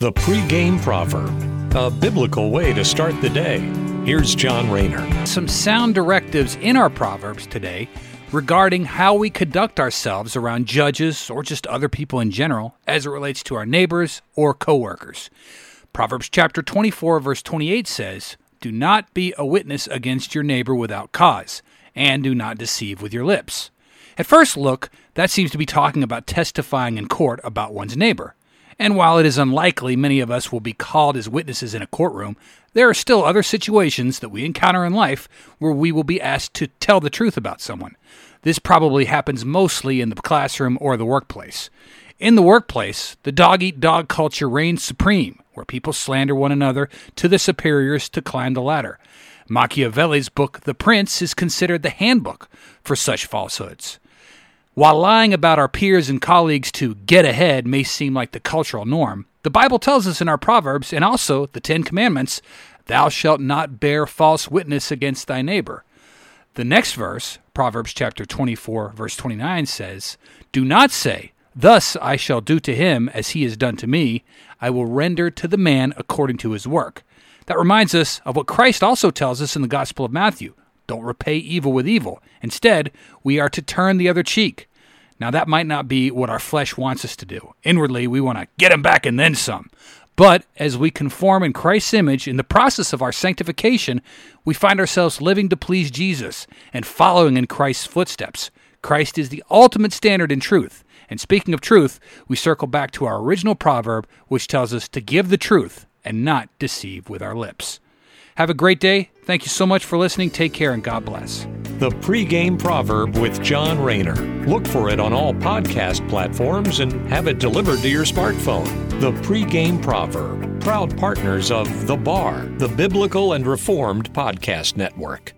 The pregame proverb, a biblical way to start the day. Here's John Rayner. Some sound directives in our proverbs today regarding how we conduct ourselves around judges or just other people in general as it relates to our neighbors or coworkers. Proverbs chapter 24 verse 28 says, "Do not be a witness against your neighbor without cause, and do not deceive with your lips." At first look, that seems to be talking about testifying in court about one's neighbor. And while it is unlikely many of us will be called as witnesses in a courtroom, there are still other situations that we encounter in life where we will be asked to tell the truth about someone. This probably happens mostly in the classroom or the workplace. In the workplace, the dog eat dog culture reigns supreme, where people slander one another to the superiors to climb the ladder. Machiavelli's book, The Prince, is considered the handbook for such falsehoods. While lying about our peers and colleagues to get ahead may seem like the cultural norm, the Bible tells us in our Proverbs and also the Ten Commandments, Thou shalt not bear false witness against thy neighbor. The next verse, Proverbs chapter 24, verse 29, says, Do not say, Thus I shall do to him as he has done to me. I will render to the man according to his work. That reminds us of what Christ also tells us in the Gospel of Matthew don't repay evil with evil. Instead, we are to turn the other cheek. Now, that might not be what our flesh wants us to do. Inwardly, we want to get him back and then some. But as we conform in Christ's image in the process of our sanctification, we find ourselves living to please Jesus and following in Christ's footsteps. Christ is the ultimate standard in truth. And speaking of truth, we circle back to our original proverb, which tells us to give the truth and not deceive with our lips. Have a great day. Thank you so much for listening. Take care and God bless. The pregame proverb with John Rayner. Look for it on all podcast platforms and have it delivered to your smartphone. The pregame proverb. Proud partners of The Bar, the Biblical and Reformed Podcast Network.